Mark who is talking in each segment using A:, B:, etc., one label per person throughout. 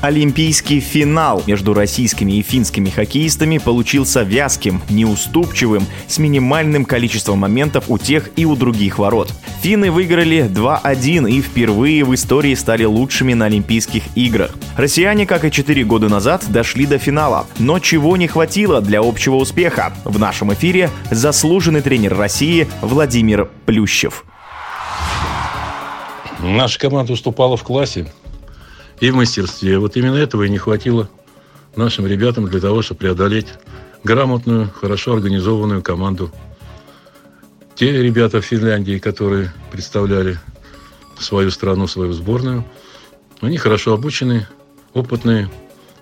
A: Олимпийский финал между российскими и финскими хоккеистами получился вязким, неуступчивым, с минимальным количеством моментов у тех и у других ворот. Финны выиграли 2-1 и впервые в истории стали лучшими на Олимпийских играх. Россияне, как и 4 года назад, дошли до финала. Но чего не хватило для общего успеха? В нашем эфире заслуженный тренер России Владимир Плющев.
B: Наша команда уступала в классе и в мастерстве. Вот именно этого и не хватило нашим ребятам для того, чтобы преодолеть грамотную, хорошо организованную команду. Те ребята в Финляндии, которые представляли свою страну, свою сборную, они хорошо обучены, опытные,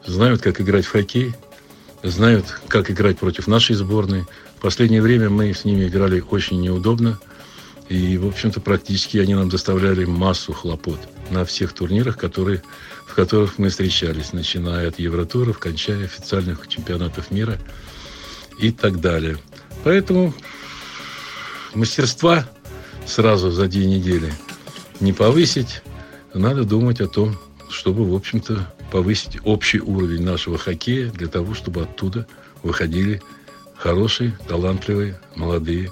B: знают, как играть в хоккей, знают, как играть против нашей сборной. В последнее время мы с ними играли очень неудобно. И, в общем-то, практически они нам доставляли массу хлопот на всех турнирах, которые, в которых мы встречались, начиная от Евротуров, кончая официальных чемпионатов мира и так далее. Поэтому мастерства сразу за две недели не повысить, надо думать о том, чтобы, в общем-то, повысить общий уровень нашего хоккея для того, чтобы оттуда выходили хорошие, талантливые, молодые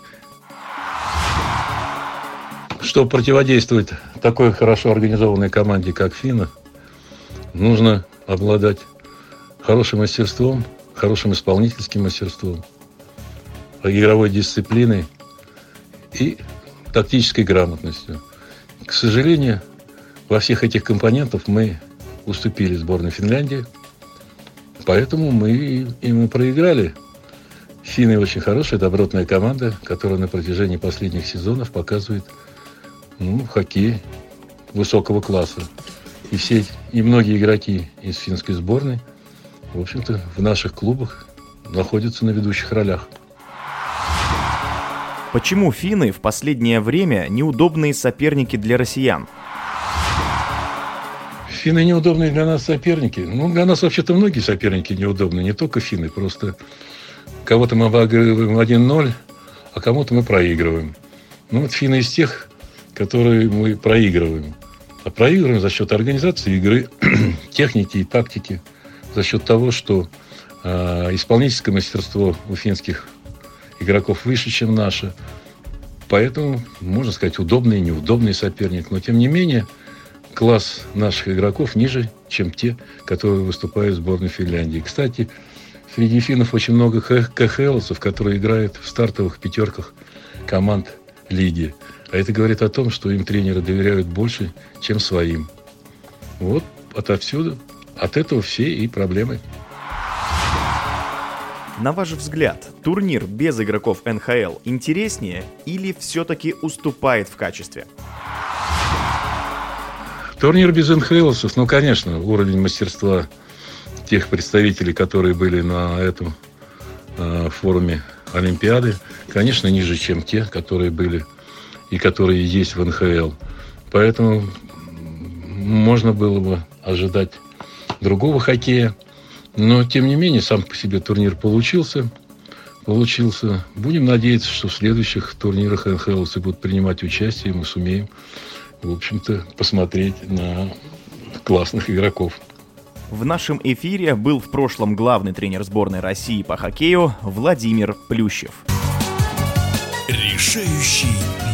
B: чтобы противодействовать такой хорошо организованной команде, как Фина, нужно обладать хорошим мастерством, хорошим исполнительским мастерством, игровой дисциплиной и тактической грамотностью. К сожалению, во всех этих компонентах мы уступили сборной Финляндии, поэтому мы и мы проиграли. Финны очень хорошая, добротная команда, которая на протяжении последних сезонов показывает ну, хоккей высокого класса. И все, и многие игроки из финской сборной, в общем-то, в наших клубах находятся на ведущих ролях.
A: Почему финны в последнее время неудобные соперники для россиян?
B: Финны неудобные для нас соперники. Ну, для нас вообще-то многие соперники неудобны, не только финны. Просто кого-то мы обыгрываем 1-0, а кому-то мы проигрываем. Ну, вот финны из тех которые мы проигрываем. А проигрываем за счет организации игры, техники и тактики, за счет того, что э, исполнительское мастерство у финских игроков выше, чем наше. Поэтому, можно сказать, удобный и неудобный соперник. Но, тем не менее, класс наших игроков ниже, чем те, которые выступают в сборной Финляндии. Кстати, среди финнов очень много КХЛовцев, которые играют в стартовых пятерках команд лиги. А это говорит о том, что им тренеры доверяют больше, чем своим. Вот отовсюду, от этого все и проблемы.
A: На ваш взгляд, турнир без игроков НХЛ интереснее или все-таки уступает в качестве?
B: Турнир без НХЛовцев, ну, конечно, уровень мастерства тех представителей, которые были на этом э, форуме Олимпиады, конечно, ниже, чем те, которые были и которые есть в НХЛ. Поэтому можно было бы ожидать другого хоккея. Но, тем не менее, сам по себе турнир получился. Получился. Будем надеяться, что в следующих турнирах НХЛ будут принимать участие, и мы сумеем, в общем-то, посмотреть на классных игроков.
A: В нашем эфире был в прошлом главный тренер сборной России по хоккею Владимир Плющев.
C: Решающий